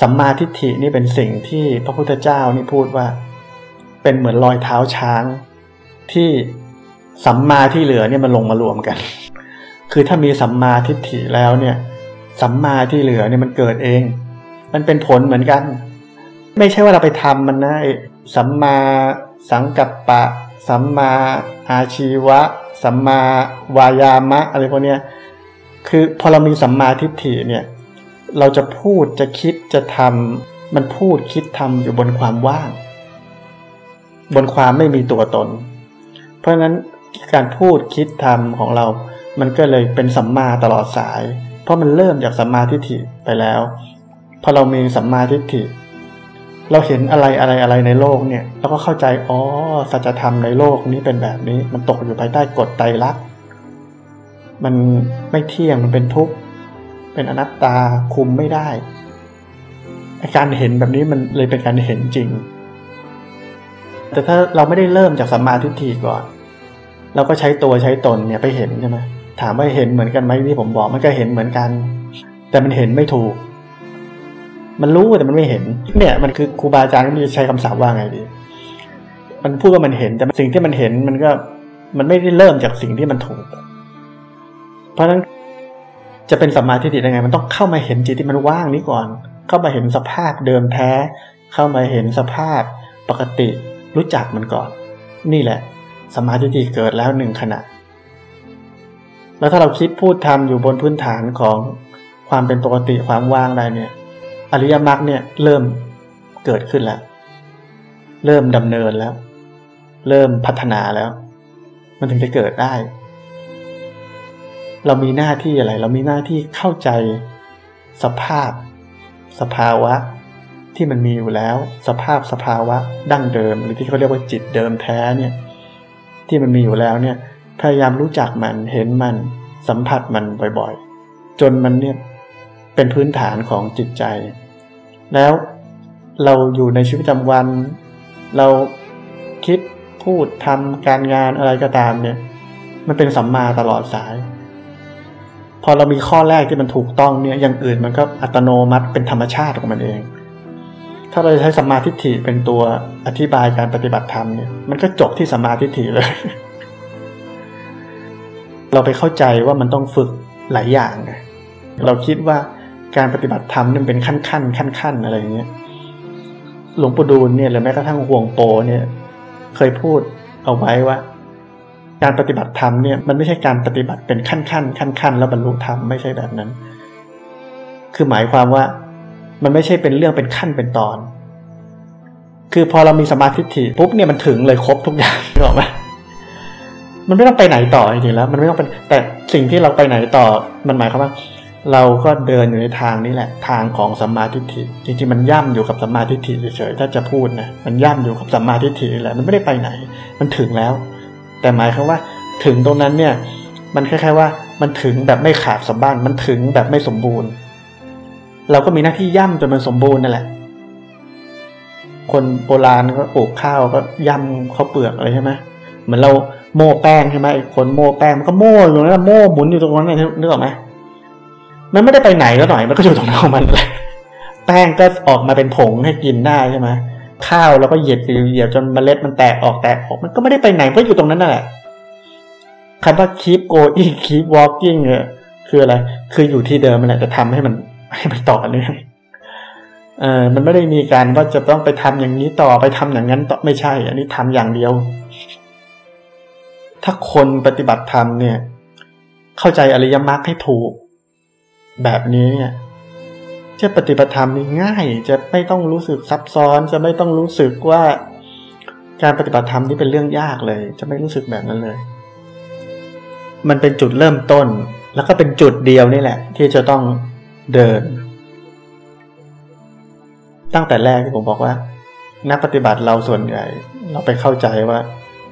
สัมมาทิฏฐินี่เป็นสิ่งที่พระพุทธเจ้านี่พูดว่า เป็นเหมือนรอยเท้าช้างที่สัมมาที่เหลือเนี่ยมันลงมารวมกัน คือถ้ามีสัมมาทิฏฐิแล้วเนี่ย สัมมาที่เหลือเนี่ยมันเกิดเอง มันเป็นผลเหมือนกัน ไม่ใช่ว่าเราไปทำมันนะสัมมาสังกัปปะ สัมมาอาชีวะ สัมมาวายามะอะไรพวกเนี้ย คือพอเรามีสัมมาทิฏฐิเนี่ย เราจะพูดจะคิดจะทำมันพูดคิดทำอยู่บนความว่าง บนความไม่มีตัวตน เพราะนั้นการพูดคิดทำของเรา มันก็เลยเป็นสัมมาตลอดสาย เพราะมันเริ่มจากสัมมาทิฏฐิไปแล้วพอเรามีสัมมาทิฏฐิ เราเห็นอะไรอะไรอะไรในโลกเนี่ยเราก็เข้าใจอ๋อสัจธรรมในโลกนี้เป็นแบบนี้ มันตกอยู่ภายใต้กฎไตรลักษณ์มันไม่เที่ยงมันเป็นทุกข์ เป็นอนัตตาคุมไม่ได้อาการเห็นแบบนี้มันเลยเป็นการเห็นจริง แต่ถ้าเราไม่ได้เริ่มจากสัมมาทิฏฐิก่อน เราก็ใช้ตัวใช้ตนเนี่ยไปเห็นใช่ไหมถามว่าเห็นเหมือนกันไหมที่ผมบอกมันก็เห็นเหมือนกัน แต่มันเห็นไม่ถูก มันรู้แต่มันไม่เห็น เนี่ย มันคือครูบาอาจารย์ก็จะใช้คำศัพท์ว่าไงดี มันพูดว่ามันเห็นแต่สิ่งที่มันเห็นมันก็มันไม่ได้เริ่มจากสิ่งที่มันถูก เพราะฉะนั้น จะเป็นสัมมาทิฏฐิได้ไง มันต้องเข้ามาเห็นจิตที่มันว่างนี้ก่อน เข้ามาเห็นสภาพเดิมแท้ เข้ามาเห็นสภาพปกติรู้จักมันก่อน นี่แหละสมาธิเกิดแล้วหนึ่งขณะ แล้วถ้าเราคิดพูดทำอยู่บนพื้นฐานของความเป็นปกติความว่างได้เนี่ยอริยมรรคเนี่ยเริ่มเกิดขึ้นแล้ว เริ่มดำเนินแล้ว เริ่มพัฒนาแล้ว มันถึงจะเกิดได้ เรามีหน้าที่อะไร เรามีหน้าที่เข้าใจสภาพ สภาวะ ที่มันมีอยู่แล้ว สภาพสภาวะดั้งเดิม หรือที่เขาเรียกว่าจิตเดิมแท้เนี่ยที่มันมีอยู่แล้วเนี่ยพยายามรู้จักมันเห็นมันสัมผัสมันบ่อยๆ จนมันเนี่ยเป็นพื้นฐานของจิตใจ แล้วเราอยู่ในชีวิตประจำวัน เราคิดพูดทำการงานอะไรก็ตามเนี่ยมันเป็นสัมมาตลอดสาย อเรามีข้อแรกที่มันถูกต้องเนี่ยอย่างอื่นมันก็อัตโนมัติเป็นธรรมชาติของมันเอง ถ้าเราใช้สัมมาทิฏฐิเป็นตัวอธิบายการปฏิบัติธรรมเนี่ยมันก็จบที่สัมมาทิฏฐิเลย เราไปเข้าใจว่ามันต้องฝึกหลายอย่างไงเราคิดว่าการปฏิบัติธรรมนี่เป็นขั้นขั้นขั้นขั้นอะไรอย่างเงี้ยหลวงปู่ดูลเนี่ยหรือแม้กระทั่งห่วงโปเนี่ยเคยพูดเอาไว้ว่า การปฏิบัติธรรมเนี่ยมันไม่ใช่การปฏิบัติเป็นขั้นขั้นขั้นขั้นแล้วบรรลุธรรมไม่ใช่แบบนั้น คือหมายความว่ามันไม่ใช่เป็นเรื่องเป็นขั้นเป็นตอน คือพอเรามีสมาธิถี่ปุ๊บเนี่ยมันถึงเลยครบทุกอย่างถูกไหมมันไม่ต้องไปไหนต่อจริงๆแล้ว มันไม่ต้องเป็นแต่สิ่งที่เราไปไหนต่อ มันหมายความว่า เราก็เดินอยู่ในทางนี้แหละ ทางของสัมมาทิฏฐิจริงๆมันย่ำอยู่กับสัมมาทิฏฐิเฉยๆถ้าจะพูดนะมันย่ำอยู่กับสัมมาทิฏฐิแหละมันไม่ได้ไปไหน มันถึงแล้ว แต่หมายความว่าถึงตรงนั้นเนี่ย มันคล้ายๆว่ามันถึงแบบไม่ขาดสมบัติมันถึงแบบไม่สมบูรณ์ เราก็มีหน้าที่ย่ำจนมันสมบูรณ์นั่นแหละ คนโบราณก็ปลูกข้าวก็ย่ำข้าวเปลือกอะไรใช่ไหมเหมือนเราโม่แป้งใช่ไหมคนโม่แป้งมันก็โม่อยู่นั่นโม่หมุนอยู่ตรงนั้นนึกออกไหมมันไม่ได้ไปไหนแล้วหน่อยมันก็อยู่ตรงนั้นของมันเลยแป้งก็ออกมาเป็นผงให้กินได้ใช่ไหม ข้าวเราก็เหยียดเหยียดจนเมล็ดมันแตกออกแตกออกมันก็ไม่ได้ไปไหนเพราะอยู่ตรงนั้นนั่นแหละคำว่า keep going keep walking เนี่ยคืออะไร คืออยู่ที่เดิมนั่นแหละแต่ทำให้มันให้มันต่อเนื่องเออมันไม่ได้มีการว่าจะต้องไปทำอย่างนี้ต่อไปทำอย่างนั้นต่อไม่ใช่ อันนี้ทำอย่างเดียว ถ้าคนปฏิบัติธรรมเนี่ย เข้าใจอริยมรรคให้ถูก แบบนี้เนี่ย จะปฏิบัติธรรมนี่ง่าย จะไม่ต้องรู้สึกซับซ้อน จะไม่ต้องรู้สึกว่าการปฏิบัติธรรมนี่เป็นเรื่องยากเลย จะไม่รู้สึกแบบนั้นเลย มันเป็นจุดเริ่มต้น แล้วก็เป็นจุดเดียวนี่แหละ ที่จะต้องเดิน ตั้งแต่แรกที่ผมบอกว่า นักปฏิบัติเราส่วนใหญ่ เราไปเข้าใจว่า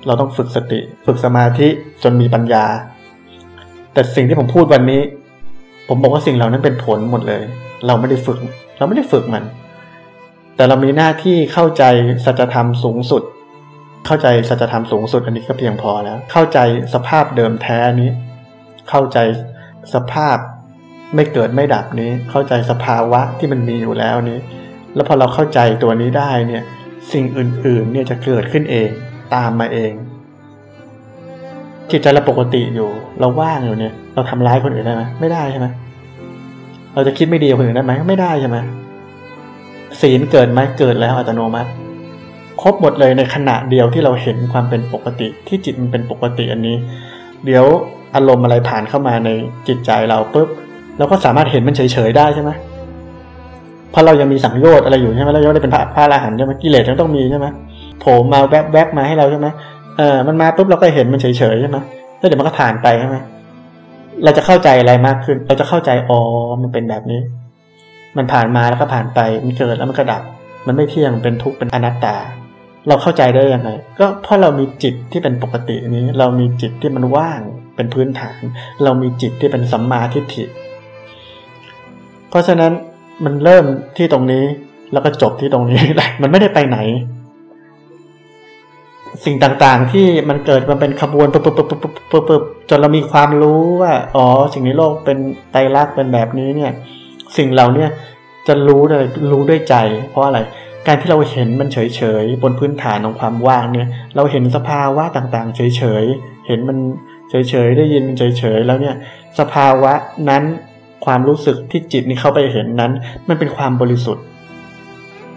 เราต้องฝึกสติ ฝึกสมาธิจนมีปัญญา แต่สิ่งที่ผมพูดวันนี้ ผมบอกว่าสิ่งเหล่านั้นเป็นผลหมดเลย เราไม่ได้ฝึก เราไม่ได้ฝึกมัน แต่เรามีหน้าที่เข้าใจสัจธรรมสูงสุด เข้าใจสัจธรรมสูงสุดอันนี้ก็เพียงพอแล้ว เข้าใจสภาพเดิมแท้นี้ เข้าใจสภาพไม่เกิดไม่ดับนี้ เข้าใจสภาวะที่มันมีอยู่แล้วนี้ แล้วพอเราเข้าใจตัวนี้ได้เนี่ย สิ่งอื่นๆเนี่ยจะเกิดขึ้นเอง ตามมาเอง จิตใจเราปกติอยู่ เราว่างอยู่เนี่ย เราทำร้ายคนอื่นได้ไหมไม่ได้ใช่ไหมเราจะคิดไม่ดีกับคนอื่นได้ไหมไม่ได้ใช่ไหมศีลเกิดไหมเกิดแล้วอัตโนมัติ ครบหมดเลยในขณะเดียวที่เราเห็นความเป็นปกติ ที่จิตมันเป็นปกติอันนี้ เดี๋ยวอารมณ์อะไรผ่านเข้ามาในจิตใจเราปุ๊บเราก็สามารถเห็นมันเฉยๆได้ใช่ไหมเพราะเรายังมีสังโยชน์อะไรอยู่ใช่ไหมเรายังไม่ได้เป็นพระพระอรหันต์ใช่ไหมกิเลสยังต้องมีใช่ไหมโผล่มาแวบๆมาให้เราใช่ไหม เออมันมาปุ๊บเราก็เห็นมันเฉยๆใช่ไหมแล้วเดี๋ยวมันก็ผ่านไปใช่ไหมเราจะเข้าใจอะไรมากขึ้น เราจะเข้าใจอ๋อมันเป็นแบบนี้ มันผ่านมาแล้วก็ผ่านไป มันเกิดแล้วมันก็ดับ มันไม่เที่ยงเป็นทุกข์เป็นอนัตตา เราเข้าใจได้ยังไง ก็เพราะเรามีจิตที่เป็นปกตินี้ เรามีจิตที่มันว่างเป็นพื้นฐาน เรามีจิตที่เป็นสัมมาทิฏฐิ เพราะฉะนั้นมันเริ่มที่ตรงนี้แล้วก็จบที่ตรงนี้แหละ มันไม่ได้ไปไหน สิ่งต่างๆ ที่มันเกิดมันเป็นขบวนปุ๊บปุ๊บปุ๊บปุ๊บปุ๊บปุ๊บจนเรามีความรู้ว่าอ๋อสิ่งในโลกเป็นไตรลักษณ์เป็นแบบนี้เนี่ย สิ่งเราเนี่ยจะรู้อะไรรู้ด้วยใจ เพราะอะไรการที่เราเห็นมันเฉยๆบนพื้นฐานของความว่างเนี่ย เราเห็นสภาวะต่างๆ เฉยๆเห็นมันเฉยๆได้ยินมันเฉยๆแล้วเนี่ย สภาวะนั้นความรู้สึกที่จิตนี่เข้าไปเห็นนั้น มันเป็นความบริสุทธิ์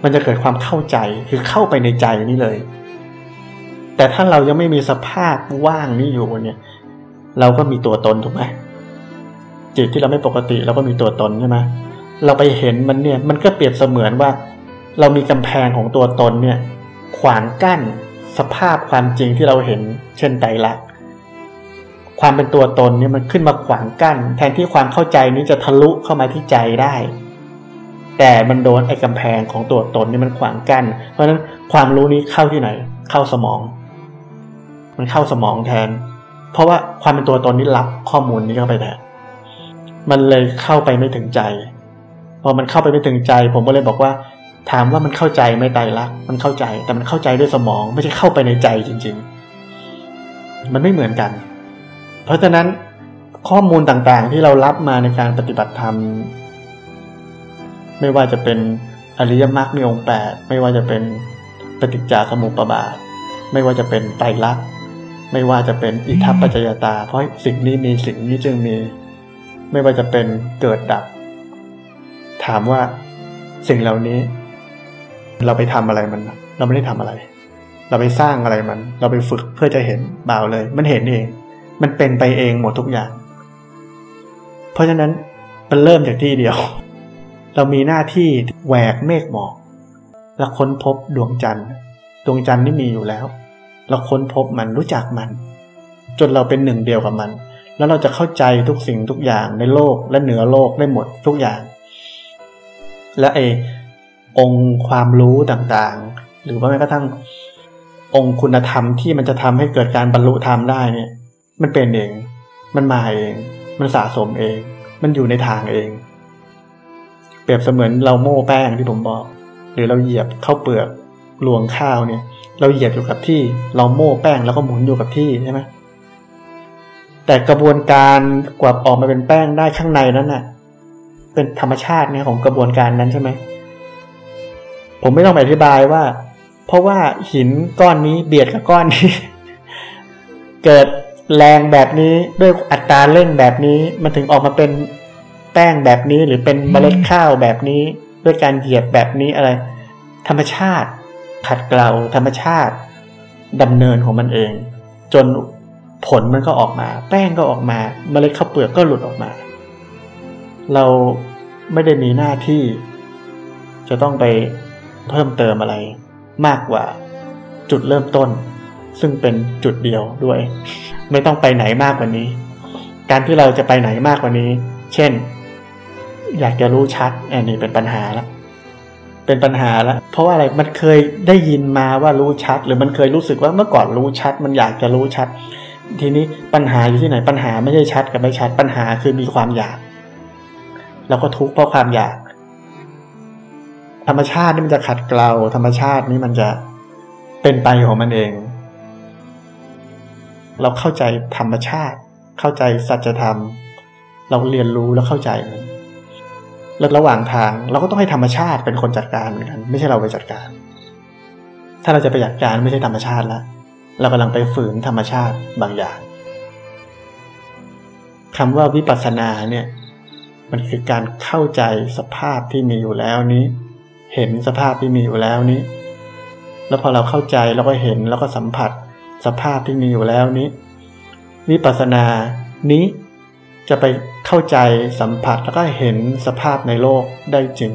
มันจะเกิดความเข้าใจคือเข้าไปในใจนี่เลย แต่ถ้าเรายังไม่มีสภาพว่างนี้อยู่เนี่ย เราก็มีตัวตนถูกไหมจิตที่เราไม่ปกติเราก็มีตัวตนใช่ไหมเราไปเห็นมันเนี่ยมันก็เปรียบเสมือนว่า เรามีกำแพงของตัวตนเนี่ย ขวางกั้นสภาพความจริงที่เราเห็น เช่นไตรลักษณ์ความเป็นตัวตนเนี่ยมันขึ้นมาขวางกั้น แทนที่ความเข้าใจนี้จะทะลุเข้ามาที่ใจได้ แต่มันโดนไอ้กำแพงของตัวตนนี่มันขวางกั้น เพราะฉะนั้นความรู้นี้เข้าที่ไหน เข้าสมอง มันเข้าสมองแทน เพราะว่าความเป็นตัวตนนี้รับข้อมูลนี้เข้าไปแทนมันเลยเข้าไปไม่ถึงใจ พอมันเข้าไปไม่ถึงใจ ผมก็เลยบอกว่า ถามว่ามันเข้าใจไม่ไตรลักษณ์มันเข้าใจ แต่มันเข้าใจด้วยสมองไม่ใช่เข้าไปในใจจริง ๆ มันไม่เหมือนกัน เพราะฉะนั้นข้อมูลต่างๆ ที่เรารับมาในการปฏิบัติธรรม ไม่ว่าจะเป็นอริยมรรคมีองค์แปดไม่ว่าจะเป็นปฏิจจสมุปบาท ไม่ว่าจะเป็นไตรลักษณ์ ไม่ว่าจะเป็นอิทัปปัจจยตา เพราะสิ่งนี้มีสิ่งนี้จึงมี ไม่ว่าจะเป็นเกิดดับ ถามว่าสิ่งเหล่านี้ เราไปทำอะไรมัน เราไม่ได้ทำอะไร เราไปสร้างอะไรมัน เราไปฝึกเพื่อจะเห็นเปล่าเลย มันเห็นเอง มันเป็นไปเองหมดทุกอย่าง เพราะฉะนั้นมันเริ่มจากที่เดียว เรามีหน้าที่แหวกเมฆหมอก และค้นพบดวงจันทร์ ดวงจันทร์นี่มีอยู่แล้ว เราค้นพบมันรู้จักมัน จนเราเป็นหนึ่งเดียวกับมัน แล้วเราจะเข้าใจทุกสิ่งทุกอย่างในโลกและเหนือโลกได้หมดทุกอย่าง และไอองค์ความรู้ต่างๆ หรือว่าแม้กระทั่งองค์คุณธรรมที่มันจะทำให้เกิดการบรรลุธรรมได้เนี่ย มันเป็นเอง มันมาเอง มันสะสมเอง มันอยู่ในทางเอง เปรียบเสมือนเราโม่แป้งที่ผมบอก หรือเราเหยียบข้าวเปลือกลวงข้าวเนี่ย เราเหยียบอยู่กับที่ เราโม่แป้งแล้วก็หมุนอยู่กับที่ใช่ไหมแต่กระบวนการกว่าออกมาเป็นแป้งได้ข้างในนั้นน่ะ เป็นธรรมชาติเนี่ยของกระบวนการนั้นใช่ไหมผมไม่ต้องไปอธิบายว่า เพราะว่าหินก้อนนี้เบียดกับก้อนนี้ เกิดแรงแบบนี้ด้วยอัตราเร่งแบบนี้มันถึงออกมาเป็นแป้งแบบนี้หรือเป็นเมล็ดข้าวแบบนี้ ด้วยการเหยียบแบบนี้อะไร ธรรมชาติ ขัดเกลาธรรมชาติดำเนินของมันเอง จนผลมันก็ออกมา แป้งก็ออกมาเมล็ดข้าวเปลือกก็หลุดออกมา เราไม่ได้มีหน้าที่ จะต้องไปเพิ่มเติมอะไร มากกว่าจุดเริ่มต้น ซึ่งเป็นจุดเดียวด้วย ไม่ต้องไปไหนมากกว่านี้ การที่เราจะไปไหนมากกว่านี้ เช่น อยากจะรู้ชัดอันนี้เป็นปัญหาแล้ว เป็นปัญหาแล้วเพราะว่าอะไรมันเคยได้ยินมาว่ารู้ชัด หรือมันเคยรู้สึกว่าเมื่อก่อนรู้ชัด มันอยากจะรู้ชัด ทีนี้ปัญหาอยู่ที่ไหนปัญหาไม่ใช่ชัดกับไม่ชัดปัญหาคือมีความอยาก แล้วก็ทุกข์เพราะความอยาก ธรรมชาตินี่มันจะขัดเกลาธรรมชาตินี่มันจะเป็นไปของมันเอง เราเข้าใจธรรมชาติ เข้าใจสัจธรรม เราเรียนรู้แล้วเข้าใจมัน แล้วระหว่างทางเราก็ต้องให้ธรรมชาติเป็นคนจัดการเหมือนกัน ไม่ใช่เราไปจัดการ ถ้าเราจะไปจัดการไม่ใช่ธรรมชาติแล้วเรากำลังไปฝืนธรรมชาติบางอย่างคำว่าวิปัสสนาเนี่ยมันคือการเข้าใจสภาพที่มีอยู่แล้วนี้ เห็นสภาพที่มีอยู่แล้วนี้ แล้วพอเราเข้าใจเราก็เห็นแล้วก็สัมผัสสภาพที่มีอยู่แล้วนี้ วิปัสสนานี้ จะไปเข้าใจสัมผัสแล้วก็เห็นสภาพในโลกได้จริง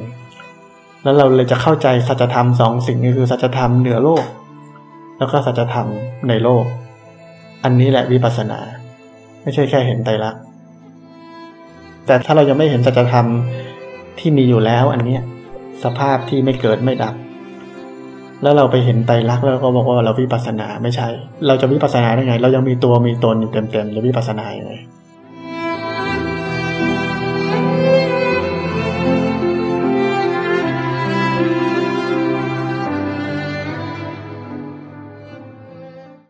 แล้วเราเลยจะเข้าใจสัจธรรมสองสิ่งนี้คือสัจธรรมเหนือโลก แล้วก็สัจธรรมในโลก อันนี้แหละวิปัสสนา ไม่ใช่แค่เห็นไตรลักษณ์แต่ถ้าเรายังไม่เห็นสัจธรรมที่มีอยู่แล้วอันเนี้ยสภาพที่ไม่เกิดไม่ดับ แล้วเราไปเห็นไตรลักษณ์แล้วก็บอกว่าเราวิปัสสนาไม่ใช่ เราจะวิปัสสนาได้ไง เรายังมีตัวมีตนอยู่เต็มๆแล้ววิปัสสนายังไง